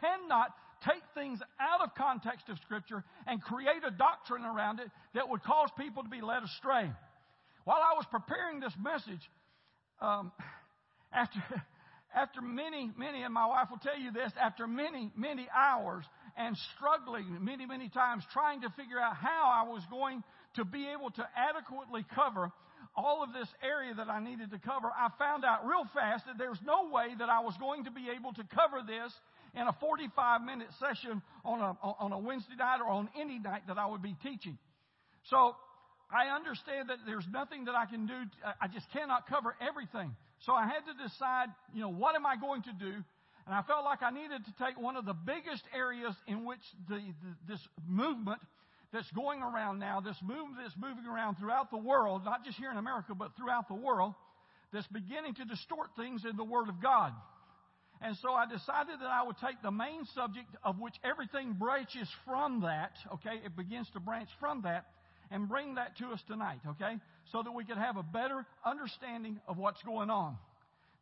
cannot take things out of context of Scripture and create a doctrine around it that would cause people to be led astray. While I was preparing this message, um, after after many, many, and my wife will tell you this, after many, many hours and struggling many, many times trying to figure out how I was going to be able to adequately cover all of this area that I needed to cover, I found out real fast that there's no way that I was going to be able to cover this in a 45 minute session on a, on a Wednesday night or on any night that I would be teaching. So I understand that there's nothing that I can do. I just cannot cover everything. So I had to decide, you know, what am I going to do? And I felt like I needed to take one of the biggest areas in which the, the, this movement that's going around now, this movement that's moving around throughout the world, not just here in America, but throughout the world, that's beginning to distort things in the Word of God. And so I decided that I would take the main subject of which everything branches from that, okay? It begins to branch from that and bring that to us tonight, okay? So that we could have a better understanding of what's going on.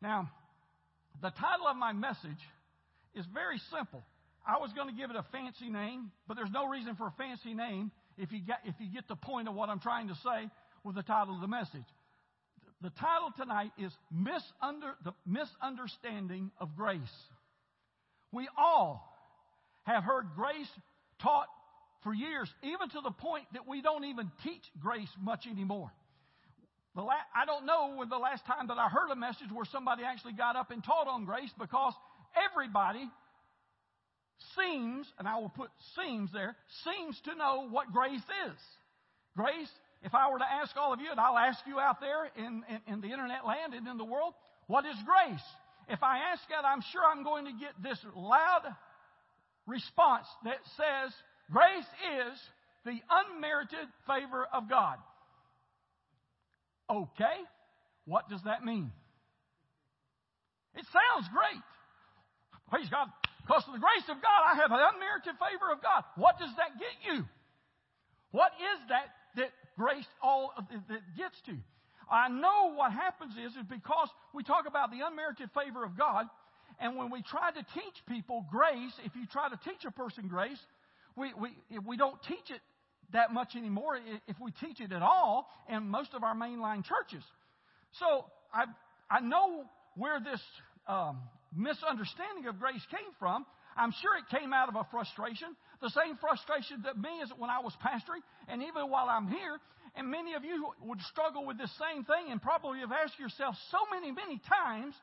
Now, the title of my message is very simple. I was going to give it a fancy name, but there's no reason for a fancy name if you get, if you get the point of what I'm trying to say with the title of the message. The title tonight is Misunder, The Misunderstanding of Grace. We all have heard grace taught for years, even to the point that we don't even teach grace much anymore. La- I don't know when the last time that I heard a message where somebody actually got up and taught on grace because everybody seems, and I will put seems there, seems to know what grace is. Grace, if I were to ask all of you, and I'll ask you out there in, in, in the internet land and in the world, what is grace? If I ask that, I'm sure I'm going to get this loud response that says, Grace is the unmerited favor of God. Okay, what does that mean? It sounds great. Praise God. Because of the grace of God, I have an unmerited favor of God. What does that get you? What is that that grace all that gets to? I know what happens is, is because we talk about the unmerited favor of God, and when we try to teach people grace, if you try to teach a person grace, we, we, we don't teach it that much anymore if we teach it at all in most of our mainline churches. So I, I know where this um, misunderstanding of grace came from. I'm sure it came out of a frustration, the same frustration that me is when I was pastoring, and even while I'm here. And many of you would struggle with this same thing and probably have asked yourself so many, many times,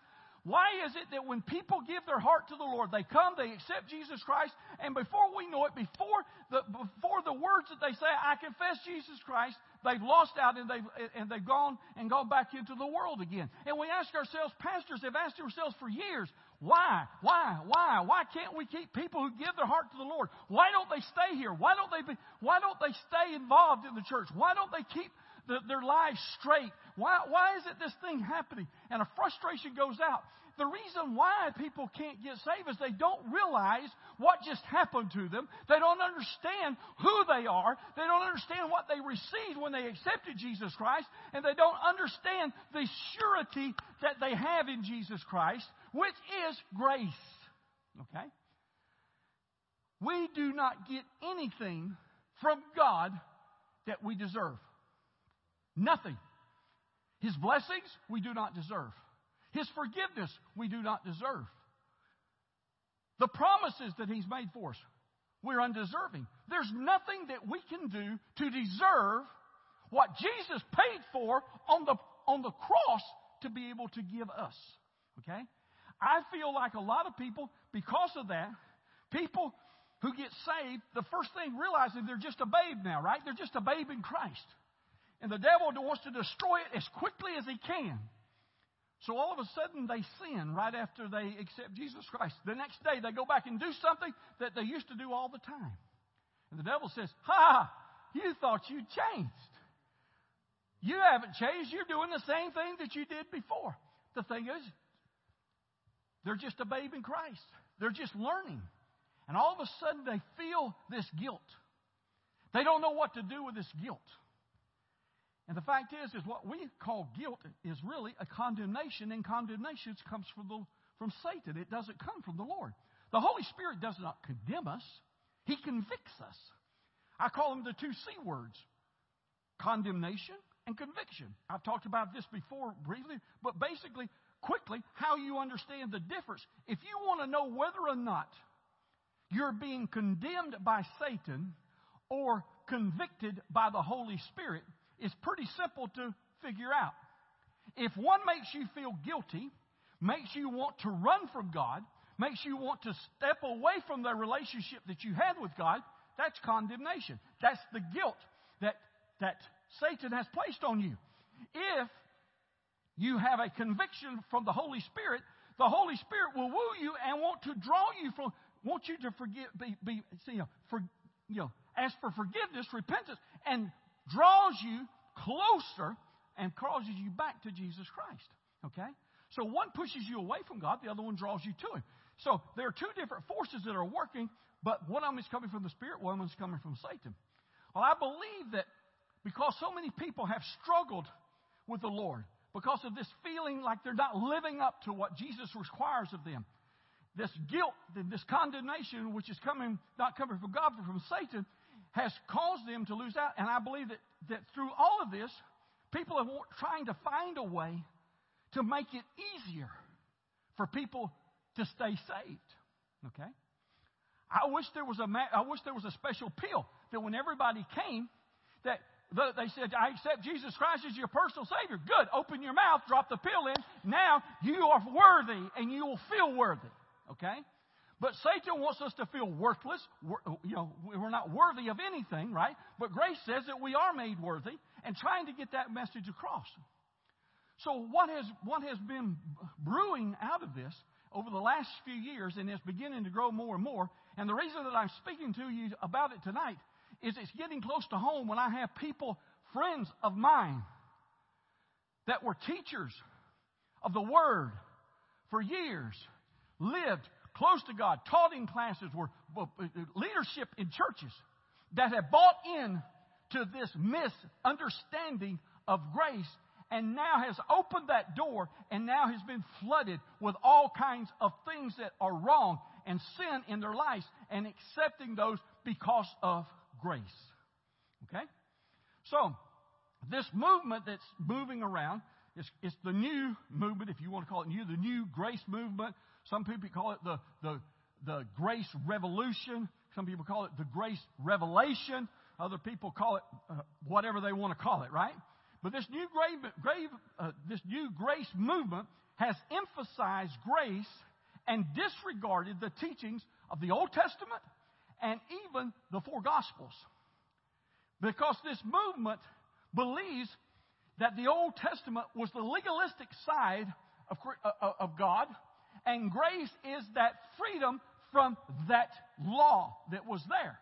why is it that when people give their heart to the Lord, they come, they accept Jesus Christ, and before we know it, before the, before the words that they say, I confess Jesus Christ, they've lost out and they've, and they've gone and gone back into the world again. And we ask ourselves, pastors have asked ourselves for years, why? Why? Why? Why can't we keep people who give their heart to the Lord? Why don't they stay here? Why don't they be, why don't they stay involved in the church? Why don't they keep the, their lives straight? Why, why is it this thing happening? And a frustration goes out. The reason why people can't get saved is they don't realize what just happened to them. They don't understand who they are. They don't understand what they received when they accepted Jesus Christ. And they don't understand the surety that they have in Jesus Christ, which is grace. Okay? We do not get anything from God that we deserve. Nothing. His blessings we do not deserve. His forgiveness we do not deserve. The promises that He's made for us, we're undeserving. There's nothing that we can do to deserve what Jesus paid for on the, on the cross to be able to give us. Okay? I feel like a lot of people, because of that, people who get saved, the first thing realizing they're just a babe now, right? They're just a babe in Christ. And the devil wants to destroy it as quickly as he can. So all of a sudden they sin right after they accept Jesus Christ. The next day they go back and do something that they used to do all the time. And the devil says, Ha! You thought you changed. You haven't changed. You're doing the same thing that you did before. The thing is, they're just a babe in Christ. They're just learning. And all of a sudden they feel this guilt. They don't know what to do with this guilt. And the fact is, is what we call guilt is really a condemnation, and condemnation comes from the from Satan. It doesn't come from the Lord. The Holy Spirit does not condemn us, He convicts us. I call them the two C words condemnation and conviction. I've talked about this before briefly, but basically, quickly, how you understand the difference. If you want to know whether or not you're being condemned by Satan or convicted by the Holy Spirit, it's pretty simple to figure out. If one makes you feel guilty, makes you want to run from God, makes you want to step away from the relationship that you had with God, that's condemnation. That's the guilt that, that Satan has placed on you. If you have a conviction from the Holy Spirit, the Holy Spirit will woo you and want to draw you from, want you to forgive, be, be you know, for, you know, ask for forgiveness, repentance, and draws you closer and causes you back to Jesus Christ. Okay? So one pushes you away from God, the other one draws you to Him. So there are two different forces that are working, but one of them is coming from the Spirit, one of them is coming from Satan. Well, I believe that because so many people have struggled with the Lord, because of this feeling like they're not living up to what Jesus requires of them, this guilt, this condemnation, which is coming, not coming from God, but from Satan, has caused them to lose out. And I believe that, that through all of this, people are trying to find a way to make it easier for people to stay saved. Okay? I wish there was a I wish there was a special pill that when everybody came, that they said, I accept Jesus Christ as your personal Savior. Good. Open your mouth, drop the pill in. Now you are worthy and you will feel worthy. Okay? But Satan wants us to feel worthless. You know, we're not worthy of anything, right? But grace says that we are made worthy and trying to get that message across. So what has, what has been brewing out of this over the last few years and is beginning to grow more and more, and the reason that I'm speaking to you about it tonight is it's getting close to home when I have people, friends of mine, that were teachers of the Word for years, lived close to God, taught in classes, were leadership in churches that have bought in to this misunderstanding of grace and now has opened that door and now has been flooded with all kinds of things that are wrong and sin in their lives and accepting those because of grace. Okay? So, this movement that's moving around is, is the new movement, if you want to call it new, the new grace movement. Some people call it the, the, the grace revolution. Some people call it the grace revelation. Other people call it uh, whatever they want to call it, right? But this new, grave, grave, uh, this new grace movement has emphasized grace and disregarded the teachings of the Old Testament and even the four Gospels. Because this movement believes that the Old Testament was the legalistic side of, uh, uh, of God, and grace is that freedom from that law that was there.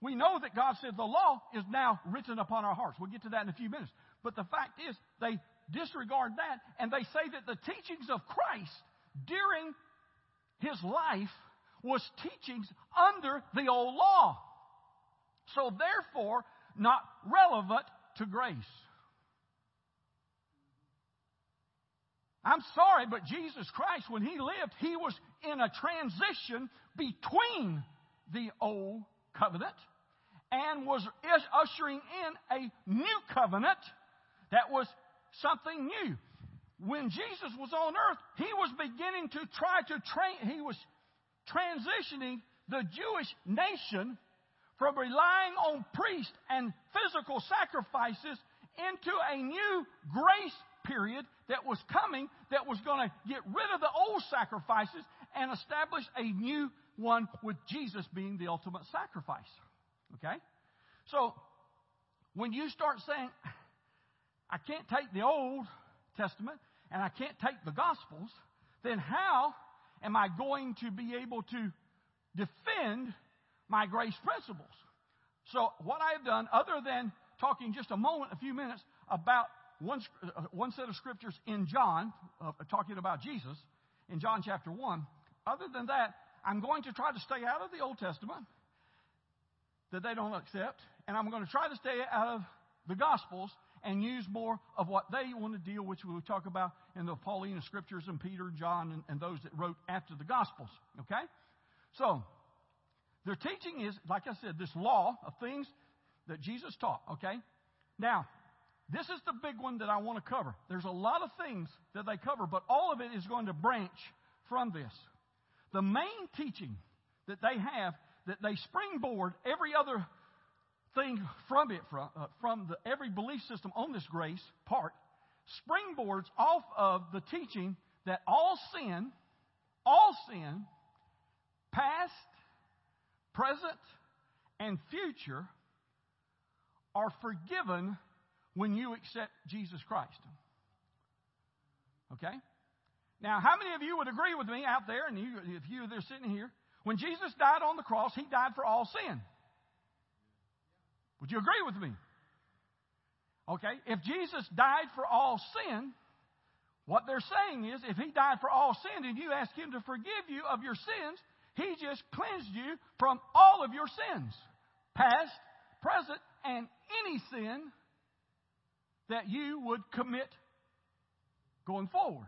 We know that God said the law is now written upon our hearts. We'll get to that in a few minutes. But the fact is, they disregard that and they say that the teachings of Christ during his life was teachings under the old law. So therefore, not relevant to grace. I'm sorry, but Jesus Christ, when he lived, he was in a transition between the old covenant and was ushering in a new covenant that was something new. When Jesus was on earth, he was beginning to try to train, he was transitioning the Jewish nation from relying on priests and physical sacrifices into a new grace period that was coming that was going to get rid of the old sacrifices and establish a new one with Jesus being the ultimate sacrifice. Okay? So, when you start saying, I can't take the Old Testament and I can't take the Gospels, then how am I going to be able to defend my grace principles? So, what I have done, other than talking just a moment, a few minutes, about one, uh, one set of scriptures in John, uh, talking about Jesus, in John chapter 1, other than that, I'm going to try to stay out of the Old Testament that they don't accept, and I'm going to try to stay out of the Gospels and use more of what they want to deal, with which we will talk about in the Pauline scriptures and Peter, John, and, and those that wrote after the Gospels. Okay? So, their teaching is, like I said, this law of things that Jesus taught, okay? Now, this is the big one that I want to cover. There's a lot of things that they cover, but all of it is going to branch from this. The main teaching that they have, that they springboard every other thing from it, from, uh, from the, every belief system on this grace part, springboards off of the teaching that all sin, all sin, past, present, and future, are forgiven when you accept Jesus Christ. Okay? Now, how many of you would agree with me out there, and you, if you are sitting here, when Jesus died on the cross, he died for all sin? Would you agree with me? Okay, if Jesus died for all sin, what they're saying is if he died for all sin and you ask him to forgive you of your sins, he just cleansed you from all of your sins, past, present, and any sin that you would commit going forward.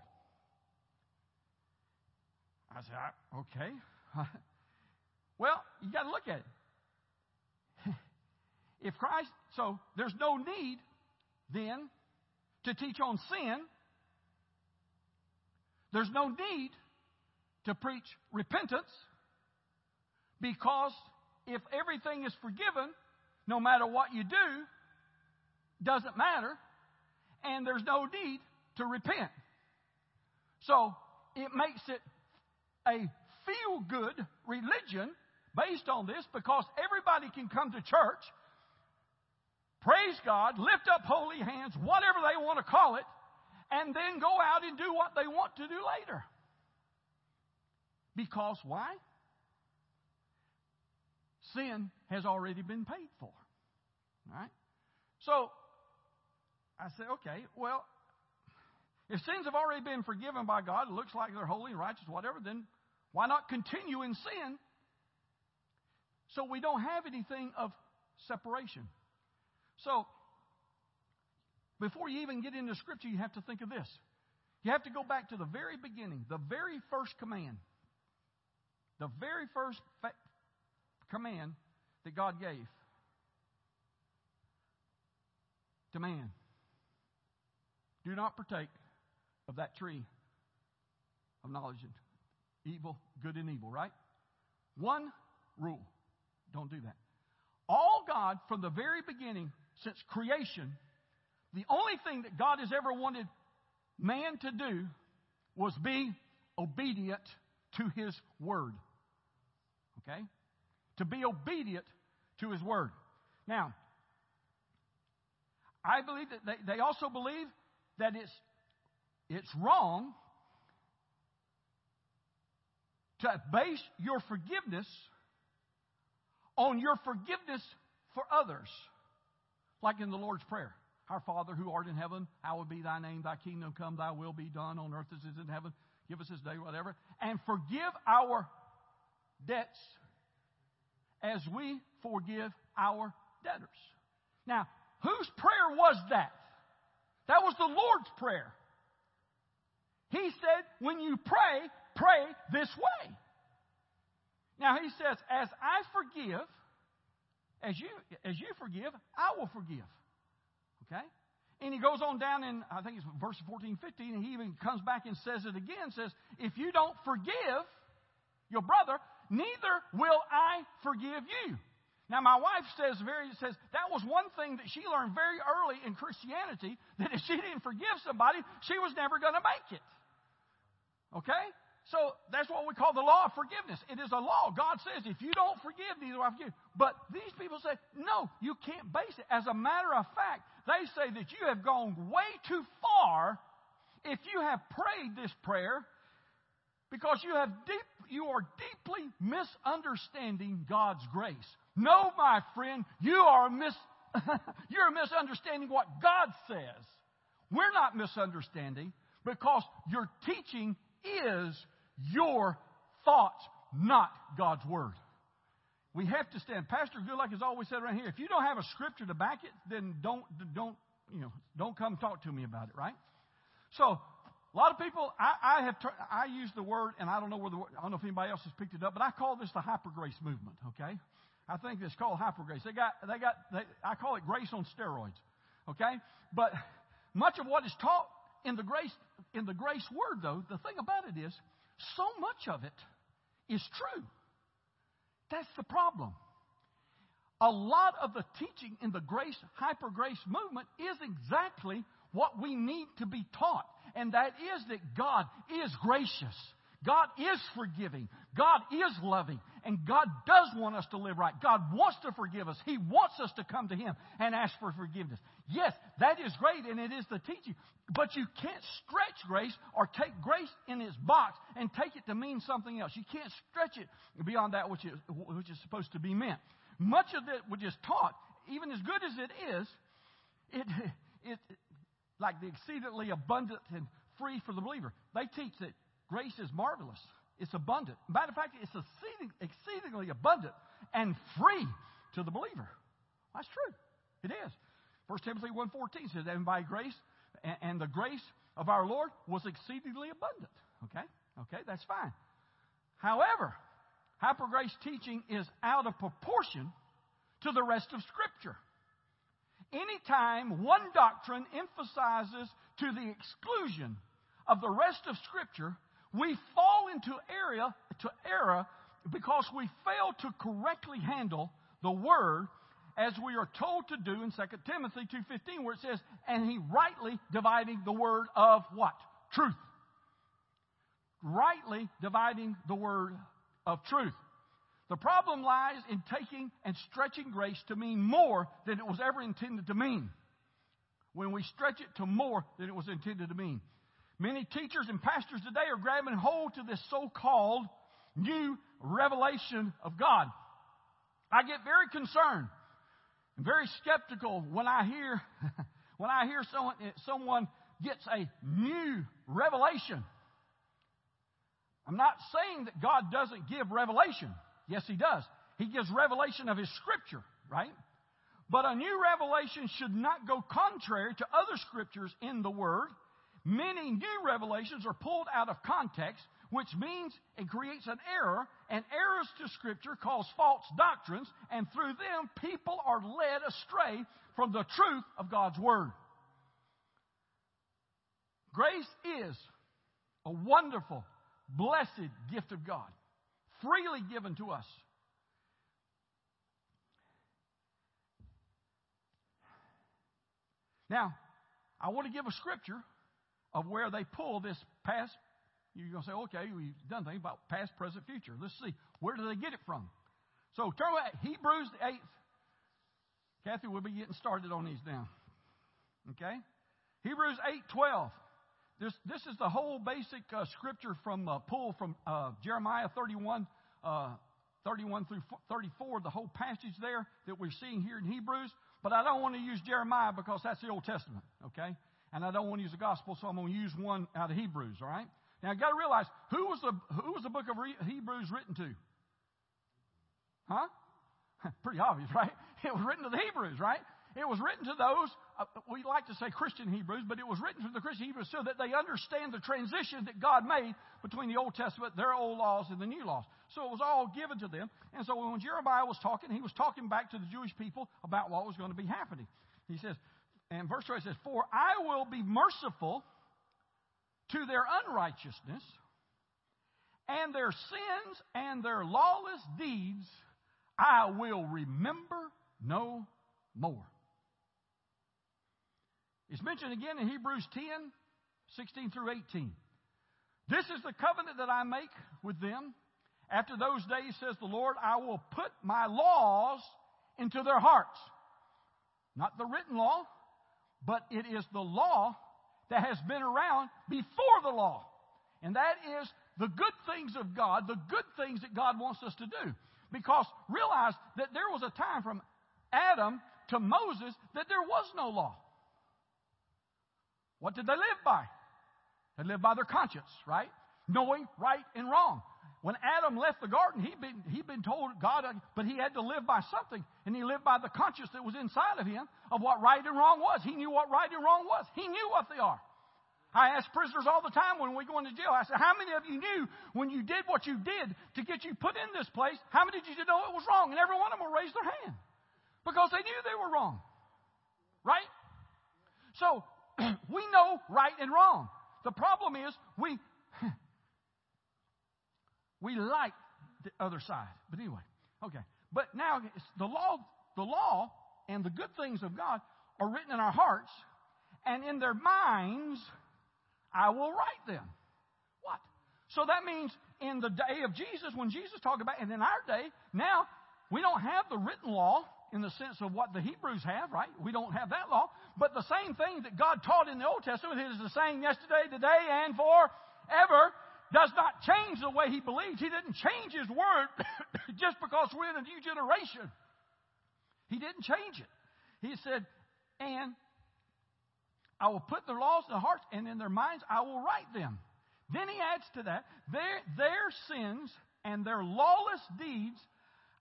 I said, okay. well, you got to look at it. If Christ, so there's no need then to teach on sin. There's no need to preach repentance because if everything is forgiven, no matter what you do, doesn't matter, and there's no need to repent. So it makes it a feel good religion based on this because everybody can come to church, praise God, lift up holy hands, whatever they want to call it, and then go out and do what they want to do later. Because why? Sin has already been paid for. Right? So, I say, okay, well, if sins have already been forgiven by God, it looks like they're holy and righteous, whatever, then why not continue in sin so we don't have anything of separation? So, before you even get into Scripture, you have to think of this. You have to go back to the very beginning, the very first command. The very first fa- command that God gave to man do not partake of that tree of knowledge and evil, good and evil, right? One rule don't do that. All God, from the very beginning, since creation, the only thing that God has ever wanted man to do was be obedient to his word. Okay? To be obedient to his word. Now, I believe that they, they also believe that it's, it's wrong to base your forgiveness on your forgiveness for others. Like in the Lord's Prayer. Our Father who art in heaven, hallowed be thy name, thy kingdom come, thy will be done on earth as it is in heaven. Give us this day, whatever. And forgive our debts as we forgive our debtors. Now, whose prayer was that? That was the Lord's prayer. He said, when you pray, pray this way. Now he says, as I forgive, as you, as you forgive, I will forgive. Okay? And he goes on down in, I think it's verse 14, 15, and he even comes back and says it again, says, if you don't forgive your brother, neither will I forgive you. Now, my wife says very says that was one thing that she learned very early in Christianity that if she didn't forgive somebody, she was never going to make it. Okay? So that's what we call the law of forgiveness. It is a law. God says, if you don't forgive, neither will I forgive. But these people say, no, you can't base it. As a matter of fact, they say that you have gone way too far if you have prayed this prayer because you have deep, you are deeply misunderstanding God's grace. No, my friend, you are mis- you're misunderstanding what God says. We're not misunderstanding because your teaching is your thoughts, not God's word. We have to stand. Pastor Goodluck has always said right here, if you don't have a scripture to back it, then don't don't you know don't come talk to me about it, right? So A lot of people, I, I have, I use the word, and I don't know where the, I don't know if anybody else has picked it up, but I call this the hyper grace movement. Okay, I think it's called hyper grace. They got, they got, they, I call it grace on steroids. Okay, but much of what is taught in the grace, in the grace word, though, the thing about it is, so much of it is true. That's the problem. A lot of the teaching in the grace, hyper grace movement is exactly what we need to be taught. And that is that God is gracious. God is forgiving. God is loving. And God does want us to live right. God wants to forgive us. He wants us to come to Him and ask for forgiveness. Yes, that is great and it is the teaching. But you can't stretch grace or take grace in its box and take it to mean something else. You can't stretch it beyond that which is, which is supposed to be meant. Much of it which is taught, even as good as it is, it, it, like the exceedingly abundant and free for the believer. They teach that grace is marvelous. It's abundant. Matter of fact, it's exceeding, exceedingly abundant and free to the believer. That's true. It is. 1 Timothy 1.14 says, And by grace, and, and the grace of our Lord was exceedingly abundant. Okay? Okay, that's fine. However, hyper grace teaching is out of proportion to the rest of Scripture. Anytime one doctrine emphasizes to the exclusion of the rest of Scripture, we fall into area to error because we fail to correctly handle the word as we are told to do in 2 Timothy 2:15 where it says and he rightly dividing the word of what? Truth. Rightly dividing the word of truth. The problem lies in taking and stretching grace to mean more than it was ever intended to mean. When we stretch it to more than it was intended to mean. Many teachers and pastors today are grabbing hold to this so-called new revelation of God. I get very concerned and very skeptical when I hear when I hear someone eh, someone gets a new revelation. I'm not saying that God doesn't give revelation. Yes, He does. He gives revelation of His Scripture, right? But a new revelation should not go contrary to other Scriptures in the Word. Many new revelations are pulled out of context, which means it creates an error, and errors to Scripture cause false doctrines, and through them people are led astray from the truth of God's Word. Grace is a wonderful, blessed gift of God freely given to us. Now, I want to give a scripture of where they pull this past. You're going to say, okay, we've done things about past, present, future. Let's see. Where do they get it from? So turn with Hebrews the 8th. Kathy, we'll be getting started on these now. Okay? Hebrews 8.12. This, this is the whole basic uh, scripture from uh, pull from uh, Jeremiah 31, uh, 31 through 34, the whole passage there that we're seeing here in Hebrews. But I don't want to use Jeremiah because that's the Old Testament, okay? And I don't want to use the gospel, so I'm going to use one out of Hebrews, all right? Now, you got to realize who was the who was the book of Hebrews written to? Huh? Pretty obvious, right? It was written to the Hebrews, right? It was written to those, uh, we like to say Christian Hebrews, but it was written to the Christian Hebrews so that they understand the transition that God made between the Old Testament, their old laws, and the new laws. So it was all given to them. And so when Jeremiah was talking, he was talking back to the Jewish people about what was going to be happening. He says, and verse 12 says, For I will be merciful to their unrighteousness, and their sins and their lawless deeds I will remember no more. It's mentioned again in Hebrews 10, 16 through 18. This is the covenant that I make with them. After those days, says the Lord, I will put my laws into their hearts. Not the written law, but it is the law that has been around before the law. And that is the good things of God, the good things that God wants us to do. Because realize that there was a time from Adam to Moses that there was no law. What did they live by? They lived by their conscience, right? Knowing right and wrong. When Adam left the garden, he'd been, he'd been told God, but he had to live by something. And he lived by the conscience that was inside of him of what right and wrong was. He knew what right and wrong was. He knew what they are. I ask prisoners all the time when we go into jail. I said, How many of you knew when you did what you did to get you put in this place, how many did you know it was wrong? And every one of them will raise their hand because they knew they were wrong. Right? So, we know right and wrong. The problem is we we like the other side. But anyway, okay. But now the law, the law and the good things of God are written in our hearts, and in their minds I will write them. What? So that means in the day of Jesus, when Jesus talked about, and in our day, now we don't have the written law in the sense of what the Hebrews have, right? We don't have that law. But the same thing that God taught in the Old Testament is the same yesterday, today, and forever does not change the way he believes. He didn't change his word just because we're in a new generation. He didn't change it. He said, and I will put their laws in their hearts, and in their minds I will write them. Then he adds to that, their, their sins and their lawless deeds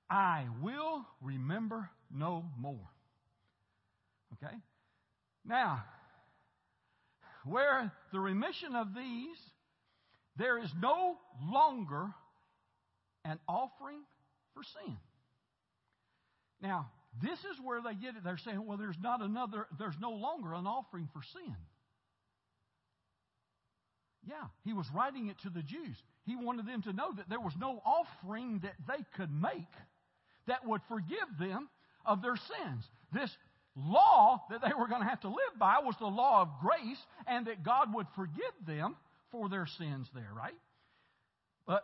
I will remember no more. Okay? Now, where the remission of these, there is no longer an offering for sin. Now, this is where they get it. They're saying, well, there's not another, there's no longer an offering for sin. Yeah, he was writing it to the Jews. He wanted them to know that there was no offering that they could make that would forgive them of their sins. This law that they were going to have to live by was the law of grace and that God would forgive them for their sins there, right? But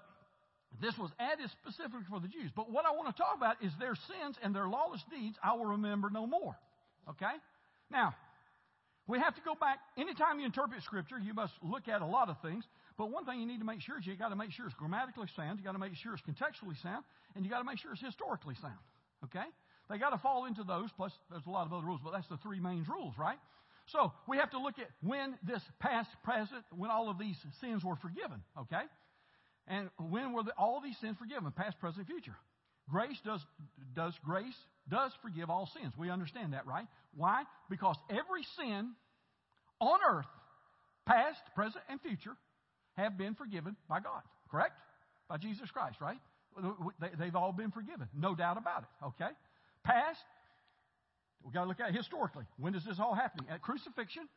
this was added specifically for the Jews. But what I want to talk about is their sins and their lawless deeds I will remember no more. Okay? Now, we have to go back. Anytime you interpret Scripture, you must look at a lot of things. But one thing you need to make sure is you got to make sure it's grammatically sound, you got to make sure it's contextually sound, and you got to make sure it's historically sound. Okay? They got to fall into those, plus there's a lot of other rules, but that's the three main rules, right? So we have to look at when this past, present, when all of these sins were forgiven, okay? And when were the, all these sins forgiven? Past, present, future. Grace does, does grace does forgive all sins. We understand that, right? Why? Because every sin on earth, past, present, and future, have been forgiven by God. Correct? By Jesus Christ, right? They've all been forgiven. No doubt about it. Okay? Past, we've got to look at it historically. When does this all happen? At crucifixion,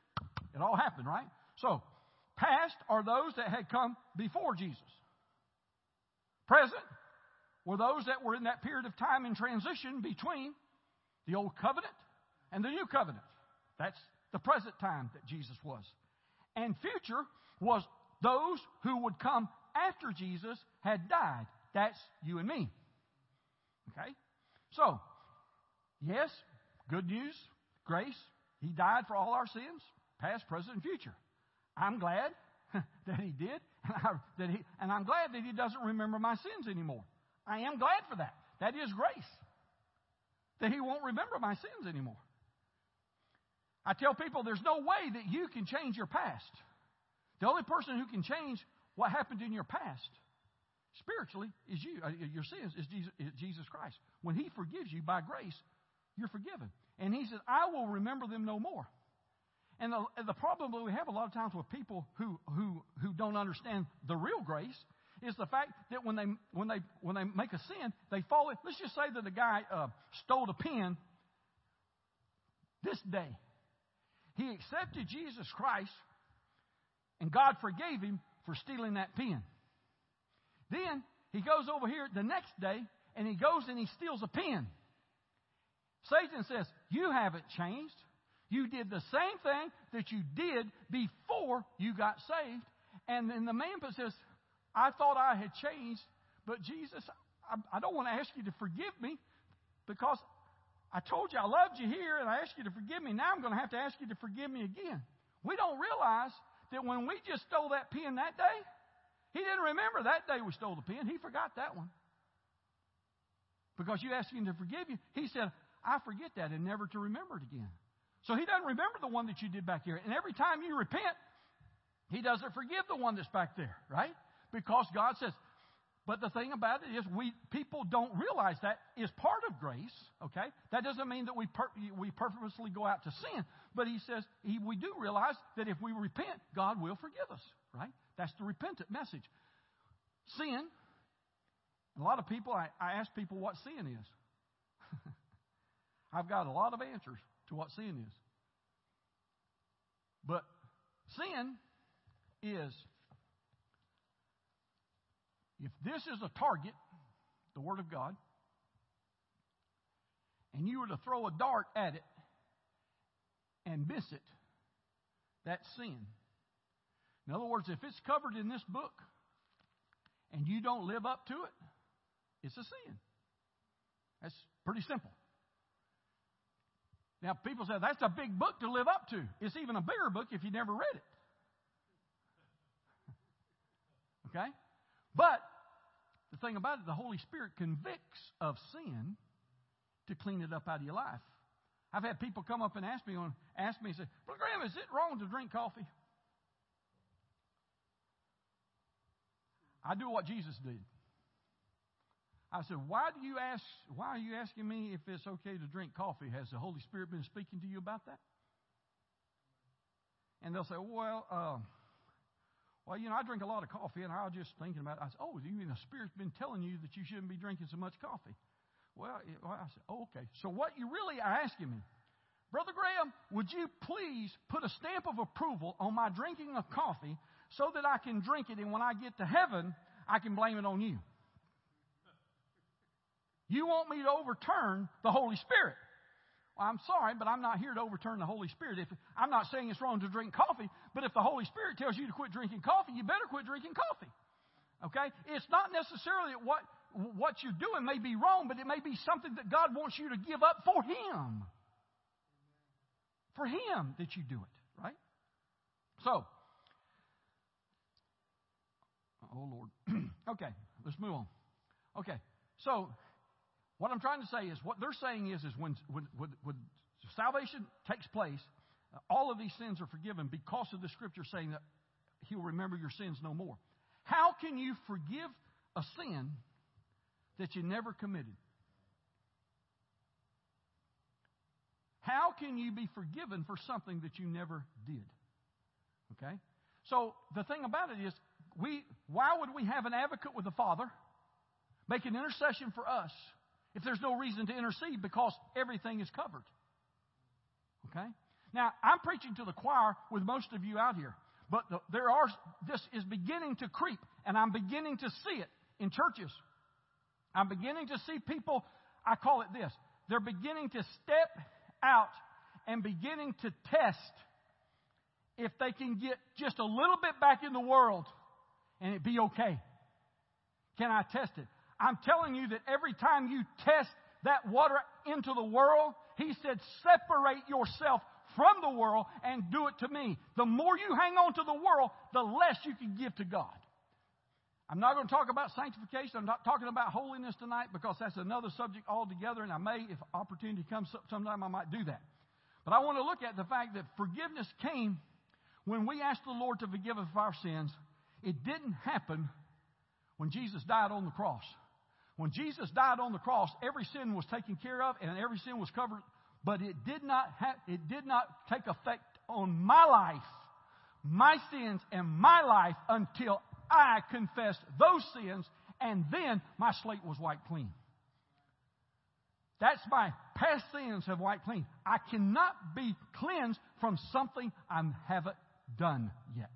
it all happened, right? So, past are those that had come before Jesus. Present were those that were in that period of time in transition between the old covenant and the new covenant. That's the present time that Jesus was. And future was those who would come after Jesus had died. That's you and me. Okay? So, yes, good news, grace. He died for all our sins, past, present, and future. I'm glad that he did, and, I, that he, and I'm glad that he doesn't remember my sins anymore. I am glad for that. That is grace. That he won't remember my sins anymore. I tell people there's no way that you can change your past. The only person who can change what happened in your past spiritually is you. Uh, your sins is Jesus, is Jesus Christ. When He forgives you by grace, you're forgiven. And He says, I will remember them no more. And the, the problem that we have a lot of times with people who, who, who don't understand the real grace is the fact that when they, when they, when they make a sin, they fall in. Let's just say that the guy uh, stole a pen this day. He accepted Jesus Christ and God forgave him for stealing that pen. Then he goes over here the next day and he goes and he steals a pen. Satan says, You haven't changed. You did the same thing that you did before you got saved. And then the man says, I thought I had changed, but Jesus, I, I don't want to ask you to forgive me because I told you I loved you here and I asked you to forgive me. Now I'm going to have to ask you to forgive me again. We don't realize that when we just stole that pen that day, he didn't remember that day we stole the pen. He forgot that one. Because you asked him to forgive you. He said, I forget that and never to remember it again. So he doesn't remember the one that you did back here. And every time you repent, he doesn't forgive the one that's back there, right? Because God says, But the thing about it is, we people don't realize that is part of grace. Okay, that doesn't mean that we pur- we purposely go out to sin. But he says he, we do realize that if we repent, God will forgive us. Right? That's the repentant message. Sin. A lot of people, I, I ask people what sin is. I've got a lot of answers to what sin is. But sin is if this is a target, the Word of God, and you were to throw a dart at it and miss it, that's sin. In other words, if it's covered in this book and you don't live up to it, it's a sin. That's pretty simple. Now, people say that's a big book to live up to. It's even a bigger book if you never read it. Okay? But the thing about it, the Holy Spirit convicts of sin to clean it up out of your life. I've had people come up and ask me on ask me and say, Brother Graham, is it wrong to drink coffee? I do what Jesus did. I said, Why do you ask why are you asking me if it's okay to drink coffee? Has the Holy Spirit been speaking to you about that? And they'll say, Well, uh, well, you know, I drink a lot of coffee, and I was just thinking about it. I said, Oh, you mean the Spirit's been telling you that you shouldn't be drinking so much coffee? Well, I said, oh, okay. So what you really are asking me, Brother Graham, would you please put a stamp of approval on my drinking of coffee so that I can drink it, and when I get to heaven, I can blame it on you? You want me to overturn the Holy Spirit. Well, I'm sorry, but I'm not here to overturn the Holy Spirit. If I'm not saying it's wrong to drink coffee, but if the Holy Spirit tells you to quit drinking coffee, you better quit drinking coffee. Okay? It's not necessarily what what you're doing may be wrong, but it may be something that God wants you to give up for Him. For Him that you do it, right? So, oh Lord. okay, let's move on. Okay, so what I'm trying to say is, what they're saying is, is when, when, when, salvation takes place, uh, all of these sins are forgiven because of the scripture saying that He'll remember your sins no more. How can you forgive a sin that you never committed? How can you be forgiven for something that you never did? Okay? So the thing about it is, we why would we have an advocate with the Father make an intercession for us if there's no reason to intercede because everything is covered. Okay? Now, I'm preaching to the choir with most of you out here, but the, there are, this is beginning to creep, and I'm beginning to see it in churches. I'm beginning to see people, I call it this, they're beginning to step out and beginning to test if they can get just a little bit back in the world and it be okay. Can I test it? I'm telling you that every time you test that water into the world, he said, separate yourself from the world and do it to me. The more you hang on to the world, the less you can give to God. I'm not going to talk about sanctification. I'm not talking about holiness tonight because that's another subject altogether, and I may, if opportunity comes sometime, I might do that. But I want to look at the fact that forgiveness came when we asked the Lord to forgive us of our sins. It didn't happen when Jesus died on the cross. When Jesus died on the cross, every sin was taken care of and every sin was covered, but it did not have, it did not take effect on my life, my sins and my life until I confessed those sins and then my slate was wiped clean. That's my past sins have wiped clean. I cannot be cleansed from something I haven't done yet.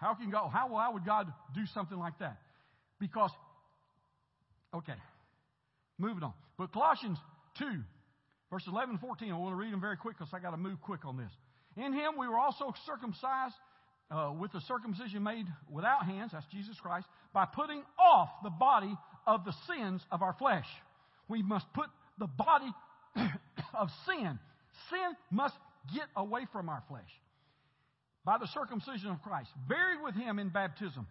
How can God, how would God do something like that? Because, okay, moving on. But Colossians 2, verses 11 and 14, I want to read them very quick because I got to move quick on this. In him we were also circumcised uh, with the circumcision made without hands, that's Jesus Christ, by putting off the body of the sins of our flesh. We must put the body of sin. Sin must get away from our flesh by the circumcision of Christ, buried with him in baptism,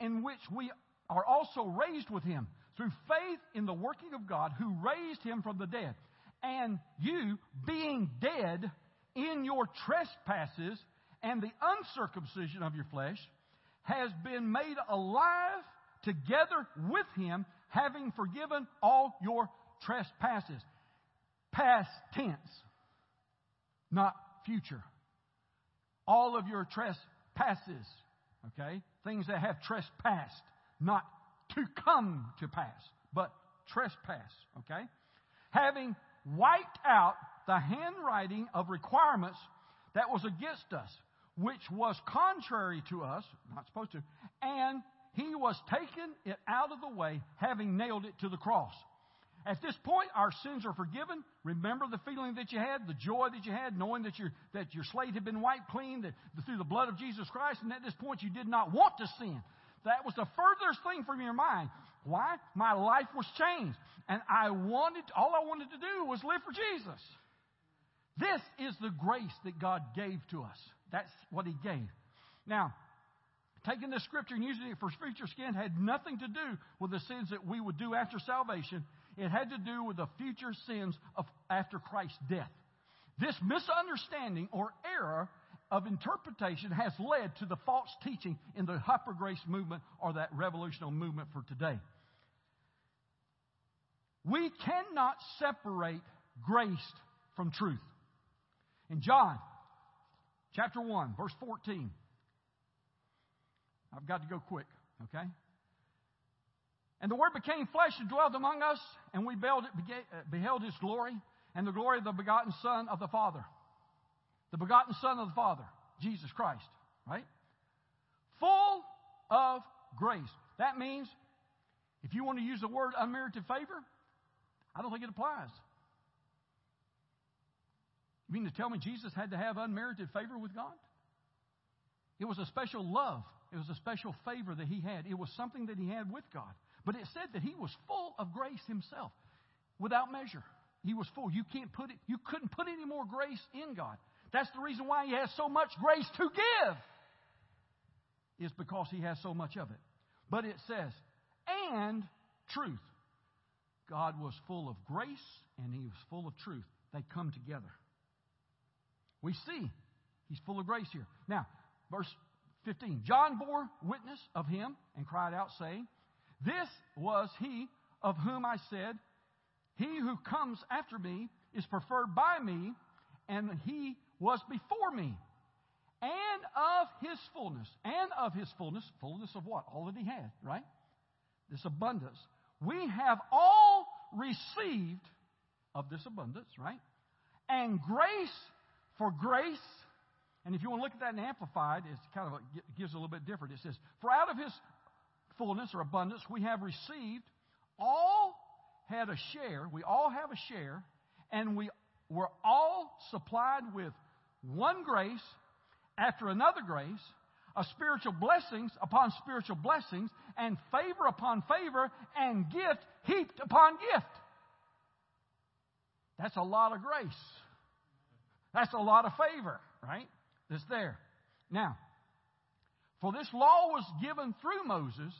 in which we are also raised with him through faith in the working of God who raised him from the dead. And you, being dead in your trespasses and the uncircumcision of your flesh, has been made alive together with him, having forgiven all your trespasses. Past tense, not future. All of your trespasses, okay? Things that have trespassed, not to come to pass, but trespass, okay? Having wiped out the handwriting of requirements that was against us, which was contrary to us, not supposed to, and he was taken it out of the way, having nailed it to the cross. At this point, our sins are forgiven. Remember the feeling that you had, the joy that you had, knowing that your, that your slate had been wiped clean that, through the blood of Jesus Christ, and at this point you did not want to sin. That was the furthest thing from your mind. Why? My life was changed. And I wanted, all I wanted to do was live for Jesus. This is the grace that God gave to us. That's what He gave. Now, taking this scripture and using it for future skin had nothing to do with the sins that we would do after salvation. It had to do with the future sins of after Christ's death. This misunderstanding or error of interpretation has led to the false teaching in the hyper grace movement or that revolutionary movement for today. We cannot separate grace from truth. In John chapter 1, verse 14, I've got to go quick, okay? And the Word became flesh and dwelt among us, and we beheld, uh, beheld His glory, and the glory of the begotten Son of the Father. The begotten Son of the Father, Jesus Christ, right? Full of grace. That means, if you want to use the word unmerited favor, I don't think it applies. You mean to tell me Jesus had to have unmerited favor with God? It was a special love. It was a special favor that he had. It was something that he had with God. But it said that he was full of grace himself, without measure. He was full. You can't put it, you couldn't put any more grace in God. That's the reason why he has so much grace to give. Is because he has so much of it. But it says, and truth. God was full of grace and he was full of truth. They come together. We see he's full of grace here. Now, verse 15 John bore witness of him and cried out, saying, This was he of whom I said, He who comes after me is preferred by me, and he was before me. And of his fullness, and of his fullness, fullness of what? All that he had, right? This abundance. We have all received of this abundance, right? And grace for grace. And if you want to look at that in Amplified, it kind of a, gives a little bit different. It says, For out of his fullness or abundance we have received, all had a share, we all have a share, and we were all supplied with one grace after another grace, a spiritual blessings upon spiritual blessings, and favor upon favor, and gift heaped upon gift. That's a lot of grace. That's a lot of favor, right? That's there. Now, for this law was given through Moses,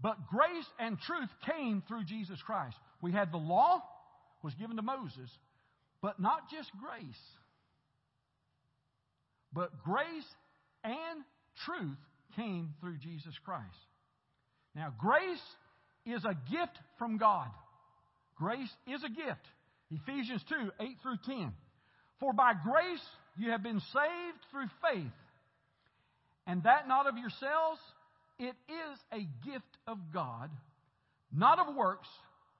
but grace and truth came through Jesus Christ. We had the law was given to Moses, but not just grace, but grace and truth came through Jesus Christ. Now, grace is a gift from God. Grace is a gift. Ephesians 2 8 through 10. For by grace you have been saved through faith, and that not of yourselves, it is a gift of God, not of works,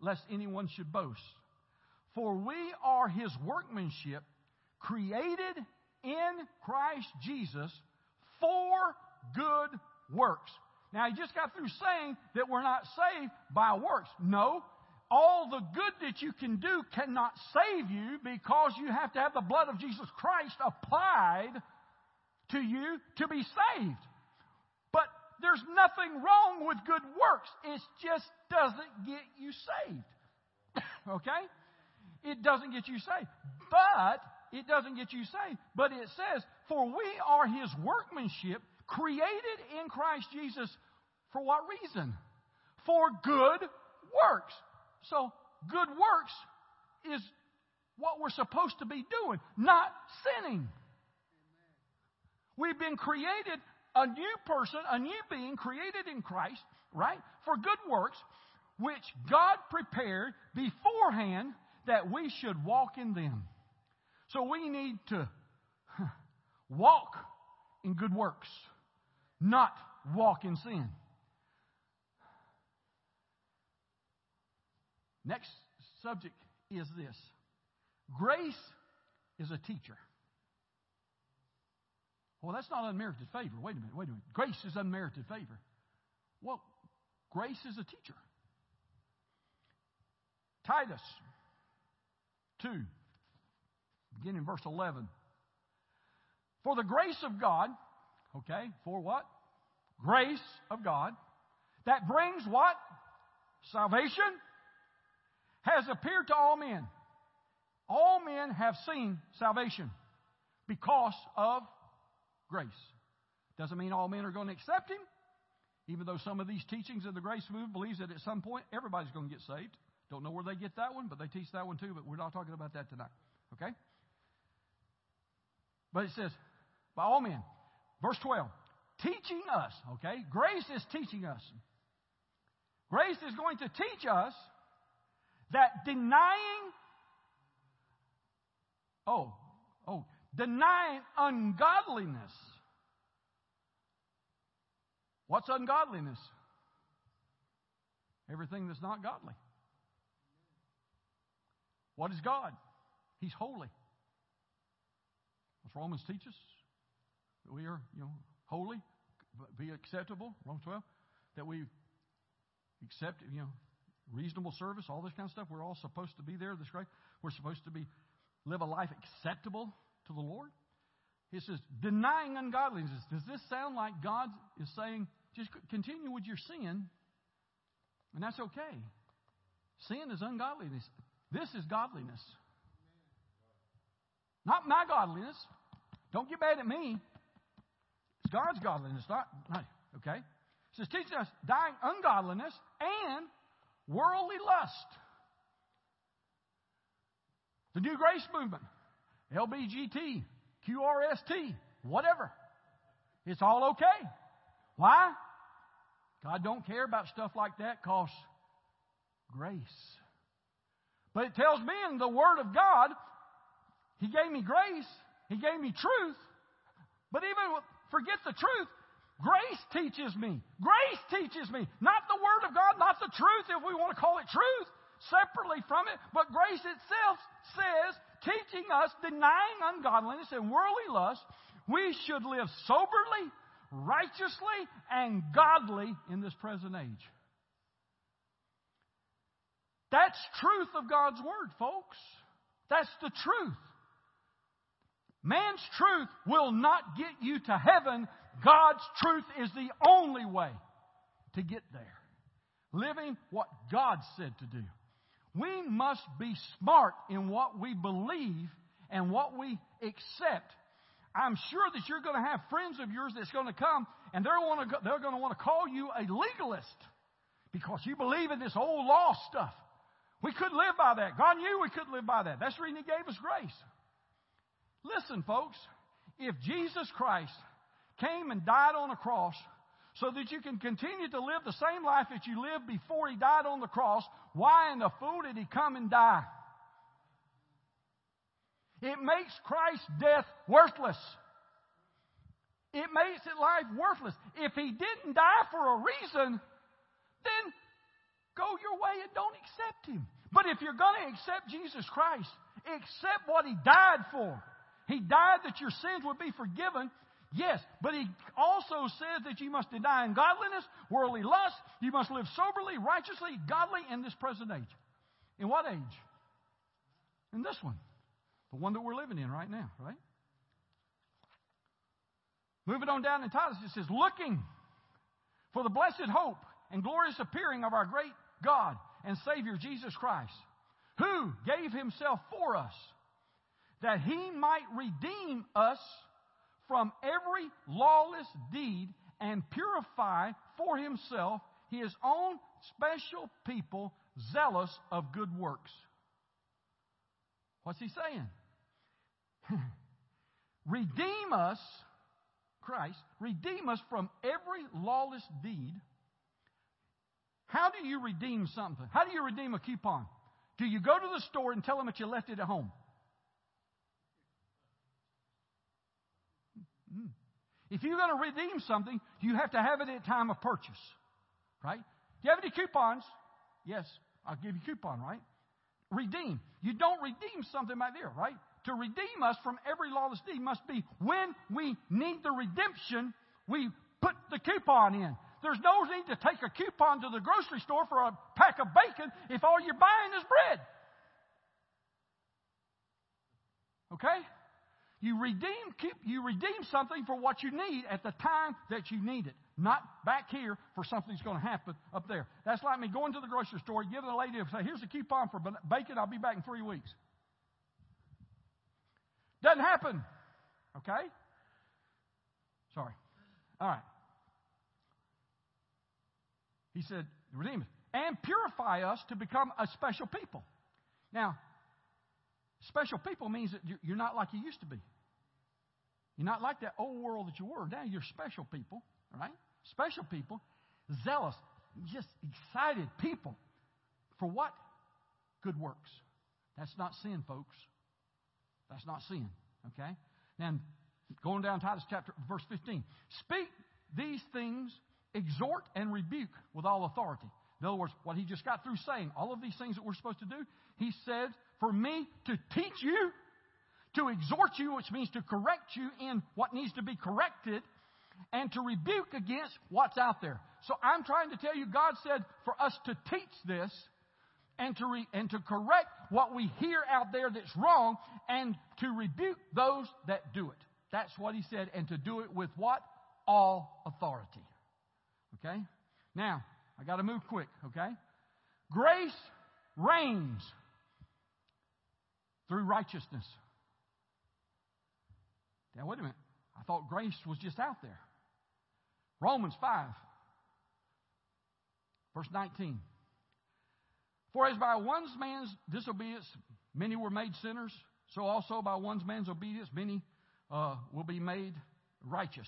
lest anyone should boast. For we are his workmanship, created in Christ Jesus for good works. Now, he just got through saying that we're not saved by works. No, all the good that you can do cannot save you because you have to have the blood of Jesus Christ applied to you to be saved. But there's nothing wrong with good works. It just doesn't get you saved. okay? It doesn't get you saved. But it doesn't get you saved. But it says, For we are his workmanship, created in Christ Jesus for what reason? For good works. So, good works is what we're supposed to be doing, not sinning. We've been created a new person, a new being created in Christ, right? For good works, which God prepared beforehand that we should walk in them. So we need to walk in good works, not walk in sin. Next subject is this grace is a teacher. Well, that's not unmerited favor. Wait a minute, wait a minute. Grace is unmerited favor. Well, grace is a teacher. Titus 2, beginning in verse 11. For the grace of God, okay, for what? Grace of God, that brings what? Salvation, has appeared to all men. All men have seen salvation because of grace. Doesn't mean all men are going to accept Him, even though some of these teachings of the grace movement believes that at some point everybody's going to get saved. Don't know where they get that one, but they teach that one too, but we're not talking about that tonight. Okay? But it says, by all men. Verse 12, teaching us, okay? Grace is teaching us. Grace is going to teach us that denying, oh, oh, denying ungodliness. What's ungodliness? Everything that's not godly. What is God? He's holy. Romans teach us? That we are, you know, holy, be acceptable, Romans 12, that we accept, you know, reasonable service, all this kind of stuff. We're all supposed to be there. This great. We're supposed to be live a life acceptable to the Lord. He says, denying ungodliness. Does this sound like God is saying, just continue with your sin, and that's okay? Sin is ungodliness. This is godliness. Not my godliness. Don't get mad at me. It's God's godliness, not, not okay? It says, teaching us dying ungodliness and worldly lust. The New Grace Movement, LBGT, QRST, whatever. It's all okay. Why? God don't care about stuff like that because grace. But it tells me in the Word of God, He gave me grace, He gave me truth. But even forget the truth, Grace teaches me. Grace teaches me. Not the Word of God, not the truth, if we want to call it truth, separately from it, but grace itself says, teaching us, denying ungodliness and worldly lust, we should live soberly, righteously, and godly in this present age. That's truth of God's Word, folks. That's the truth. Man's truth will not get you to heaven God's truth is the only way to get there. Living what God said to do. We must be smart in what we believe and what we accept. I'm sure that you're going to have friends of yours that's going to come and they're, to, they're going to want to call you a legalist because you believe in this old law stuff. We couldn't live by that. God knew we couldn't live by that. That's the reason He gave us grace. Listen, folks, if Jesus Christ came and died on a cross so that you can continue to live the same life that you lived before he died on the cross, why in the fool did he come and die? It makes Christ's death worthless. It makes it life worthless. If he didn't die for a reason, then go your way and don't accept him. But if you're going to accept Jesus Christ, accept what he died for. He died that your sins would be forgiven Yes, but he also says that you must deny ungodliness, worldly lust. You must live soberly, righteously, godly in this present age. In what age? In this one. The one that we're living in right now, right? Moving on down in Titus, it says, looking for the blessed hope and glorious appearing of our great God and Savior Jesus Christ, who gave himself for us, that he might redeem us from every lawless deed and purify for himself his own special people zealous of good works. What's he saying? Redeem us, Christ, redeem us from every lawless deed. How do you redeem something? How do you redeem a coupon? Do you go to the store and tell them that you left it at home? If you're going to redeem something, you have to have it at time of purchase. Right? Do you have any coupons? Yes, I'll give you a coupon, right? Redeem. You don't redeem something right there, right? To redeem us from every lawless deed must be when we need the redemption, we put the coupon in. There's no need to take a coupon to the grocery store for a pack of bacon if all you're buying is bread. Okay? You redeem, keep, you redeem something for what you need at the time that you need it, not back here for something that's going to happen up there. That's like me going to the grocery store, giving a lady, say, here's a coupon for bacon, I'll be back in three weeks. Doesn't happen. Okay? Sorry. All right. He said, redeem us. And purify us to become a special people. Now, special people means that you're not like you used to be. You're not like that old world that you were. Now you're special people, right? Special people, zealous, just excited people. For what? Good works. That's not sin, folks. That's not sin. Okay? Now, going down Titus chapter, verse 15. Speak these things, exhort and rebuke with all authority. In other words, what he just got through saying, all of these things that we're supposed to do, he said, for me to teach you, to exhort you, which means to correct you in what needs to be corrected, and to rebuke against what's out there. So I'm trying to tell you, God said for us to teach this and to, re, and to correct what we hear out there that's wrong and to rebuke those that do it. That's what he said, and to do it with what? All authority. Okay? Now, I got to move quick, okay? Grace reigns through righteousness. Now, wait a minute. I thought grace was just out there. Romans 5, verse 19. For as by one man's disobedience many were made sinners, so also by one man's obedience many uh, will be made righteous.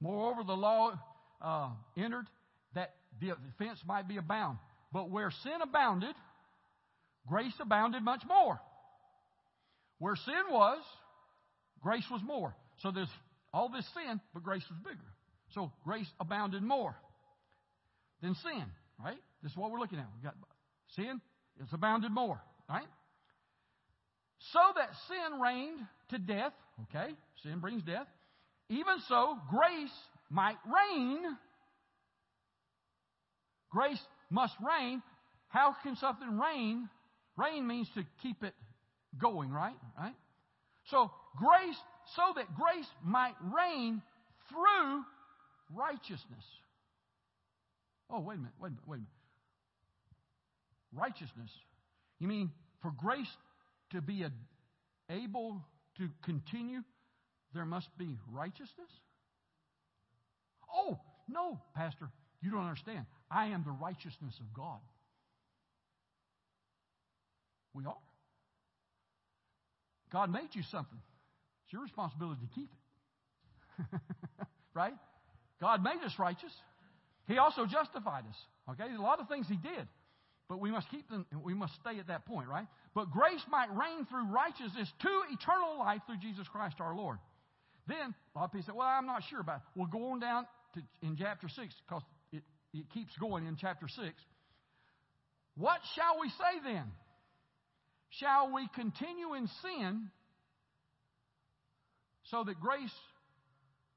Moreover, the law uh, entered that the offense might be abound. But where sin abounded, grace abounded much more. Where sin was, grace was more. So there's all this sin, but grace was bigger. So grace abounded more than sin, right? This is what we're looking at. We've got Sin is abounded more, right? So that sin reigned to death, okay? Sin brings death. Even so, grace might reign. Grace must reign. How can something reign? Reign means to keep it going, right? Right? So grace, so that grace might reign through righteousness. Oh, wait a minute, wait a minute, wait a minute righteousness. You mean for grace to be a, able to continue, there must be righteousness? Oh, no, Pastor, you don't understand. I am the righteousness of God. We are. God made you something. It's your responsibility to keep it. right? God made us righteous. He also justified us. Okay? A lot of things He did. But we must keep them, we must stay at that point, right? But grace might reign through righteousness to eternal life through Jesus Christ our Lord. Then, a lot of people say, well, I'm not sure about it. We'll go on down to, in chapter 6, because it, it keeps going in chapter 6. What shall we say then? Shall we continue in sin so that grace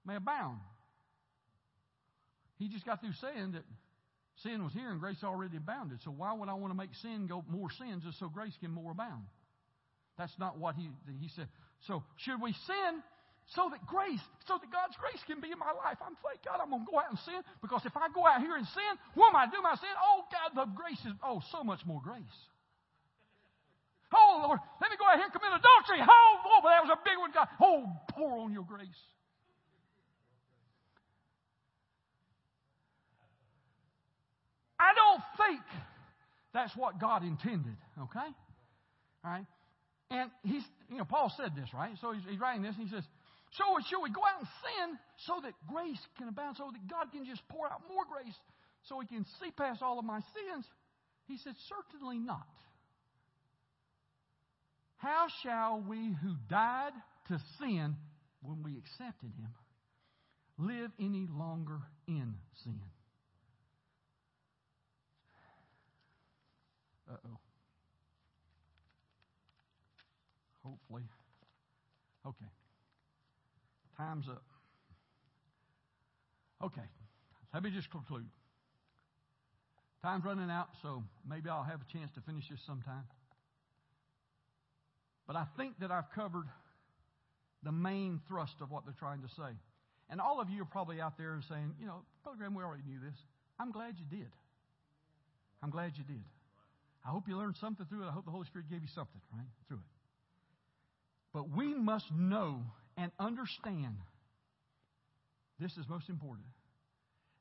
may abound? He just got through saying that Sin was here and grace already abounded. So why would I want to make sin go more sin just so grace can more abound? That's not what he, he said. So should we sin so that grace, so that God's grace can be in my life? I'm thank God I'm going to go out and sin because if I go out here and sin, what am I do my sin? Oh God, the grace is, oh, so much more grace. Oh Lord, let me go out here and commit adultery. Oh, oh, but that was a big one, God. Oh, pour on your grace. I don't think that's what God intended, okay? All right? And he's, you know, Paul said this, right? So he's, he's writing this, and he says, So should we go out and sin so that grace can abound, so that God can just pour out more grace so he can see past all of my sins? He said, Certainly not. How shall we who died to sin when we accepted him live any longer in sin? Uh oh. Hopefully. Okay. Time's up. Okay. Let me just conclude. Time's running out, so maybe I'll have a chance to finish this sometime. But I think that I've covered the main thrust of what they're trying to say. And all of you are probably out there saying, you know, Brother Graham, we already knew this. I'm glad you did. I'm glad you did. I hope you learned something through it. I hope the Holy Spirit gave you something, right, through it. But we must know and understand this is most important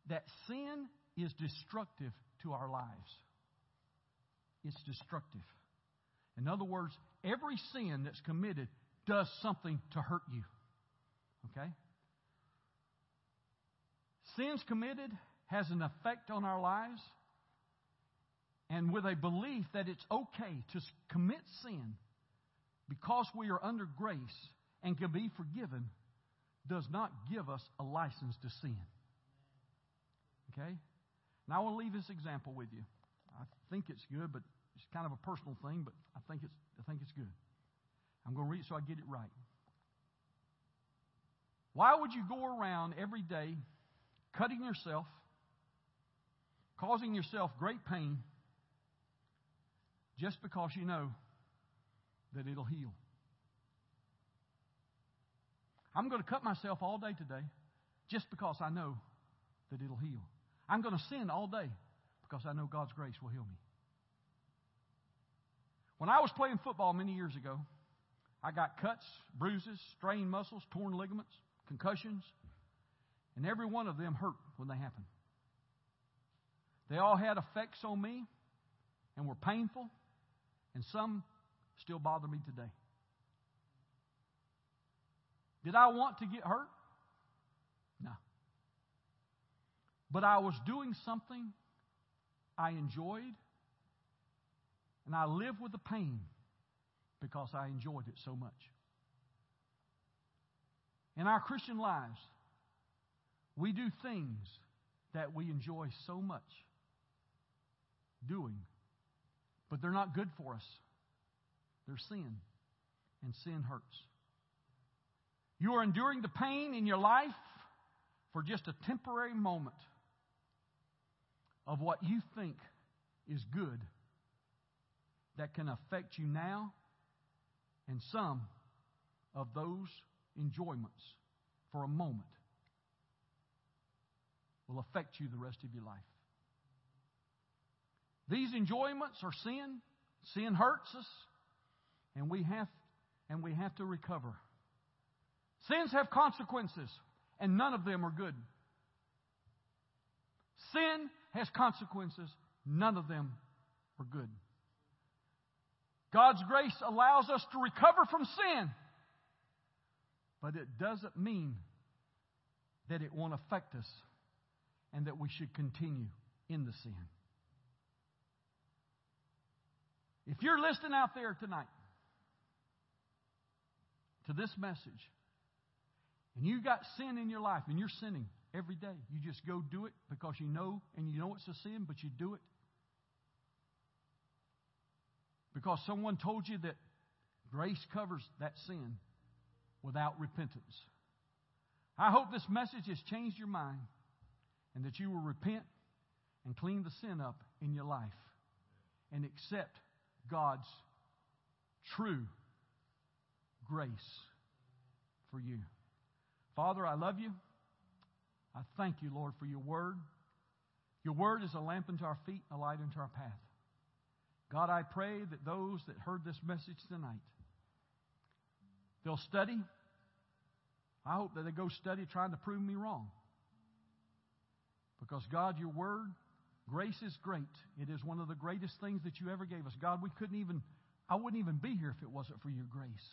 that sin is destructive to our lives. It's destructive. In other words, every sin that's committed does something to hurt you. Okay? Sins committed has an effect on our lives. And with a belief that it's okay to commit sin because we are under grace and can be forgiven does not give us a license to sin. Okay? Now I will leave this example with you. I think it's good, but it's kind of a personal thing, but I think it's, I think it's good. I'm going to read it so I get it right. Why would you go around every day cutting yourself, causing yourself great pain, just because you know that it'll heal? I'm going to cut myself all day today just because I know that it'll heal. I'm going to sin all day because I know God's grace will heal me. When I was playing football many years ago, I got cuts, bruises, strained muscles, torn ligaments, concussions, and every one of them hurt when they happened. They all had effects on me and were painful, and some still bother me today. Did I want to get hurt? No. But I was doing something I enjoyed, and I lived with the pain because I enjoyed it so much. In our Christian lives, we do things that we enjoy so much doing, but they're not good for us. They're sin, and sin hurts. You are enduring the pain in your life for just a temporary moment of what you think is good that can affect you now and some of those enjoyments for a moment will affect you the rest of your life. These enjoyments are sin. Sin hurts us, and we have and we have to recover. Sins have consequences, and none of them are good. Sin has consequences, none of them are good. God's grace allows us to recover from sin, but it doesn't mean that it won't affect us and that we should continue in the sin. If you're listening out there tonight to this message, and you got sin in your life and you're sinning every day, you just go do it because you know and you know it's a sin, but you do it because someone told you that grace covers that sin without repentance. I hope this message has changed your mind and that you will repent and clean the sin up in your life and accept God's true grace for you. Father, I love you. I thank you, Lord, for your word. Your word is a lamp unto our feet, a light unto our path. God, I pray that those that heard this message tonight, they'll study. I hope that they go study trying to prove me wrong. Because, God, your word, grace is great. It is one of the greatest things that you ever gave us. God, we couldn't even, I wouldn't even be here if it wasn't for your grace.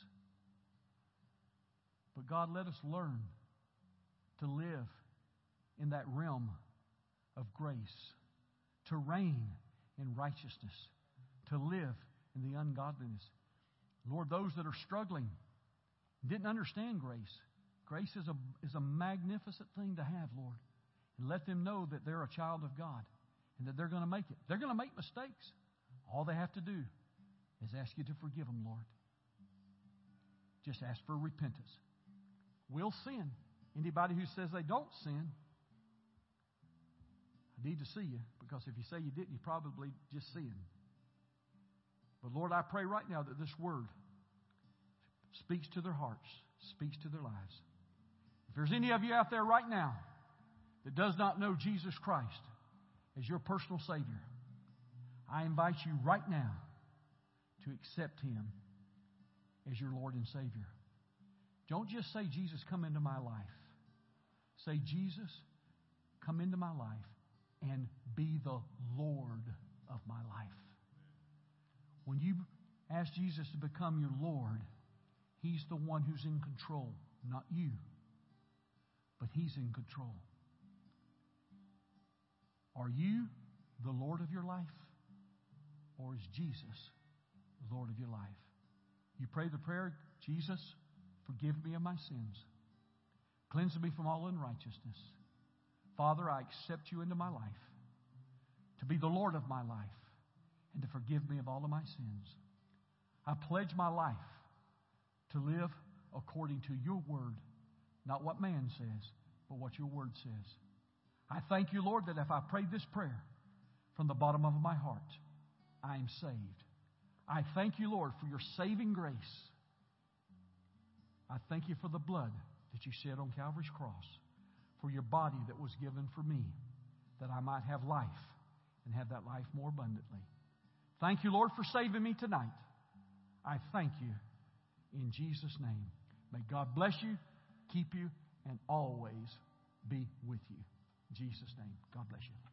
But God, let us learn to live in that realm of grace, to reign in righteousness, to live in the ungodliness. Lord, those that are struggling didn't understand grace. Grace is a, is a magnificent thing to have, Lord. And let them know that they're a child of God and that they're going to make it. They're going to make mistakes. All they have to do is ask you to forgive them, Lord. Just ask for repentance. We'll sin. Anybody who says they don't sin, I need to see you because if you say you didn't, you probably just sinned. But Lord, I pray right now that this word speaks to their hearts, speaks to their lives. If there's any of you out there right now that does not know Jesus Christ as your personal Savior, I invite you right now to accept Him as your Lord and Savior. Don't just say, Jesus, come into my life. Say, Jesus, come into my life and be the Lord of my life. When you ask Jesus to become your Lord, He's the one who's in control, not you, but He's in control. Are you the Lord of your life? Or is Jesus the Lord of your life? You pray the prayer, Jesus, forgive me of my sins. Cleanse me from all unrighteousness. Father, I accept you into my life to be the Lord of my life and to forgive me of all of my sins. I pledge my life to live according to your word, not what man says, but what your word says. I thank you, Lord, that if I pray this prayer from the bottom of my heart, I am saved. I thank you, Lord, for your saving grace. I thank you for the blood that you shed on Calvary's cross, for your body that was given for me, that I might have life and have that life more abundantly. Thank you, Lord, for saving me tonight. I thank you in Jesus' name. May God bless you, keep you, and always be with you. In Jesus' name. God bless you.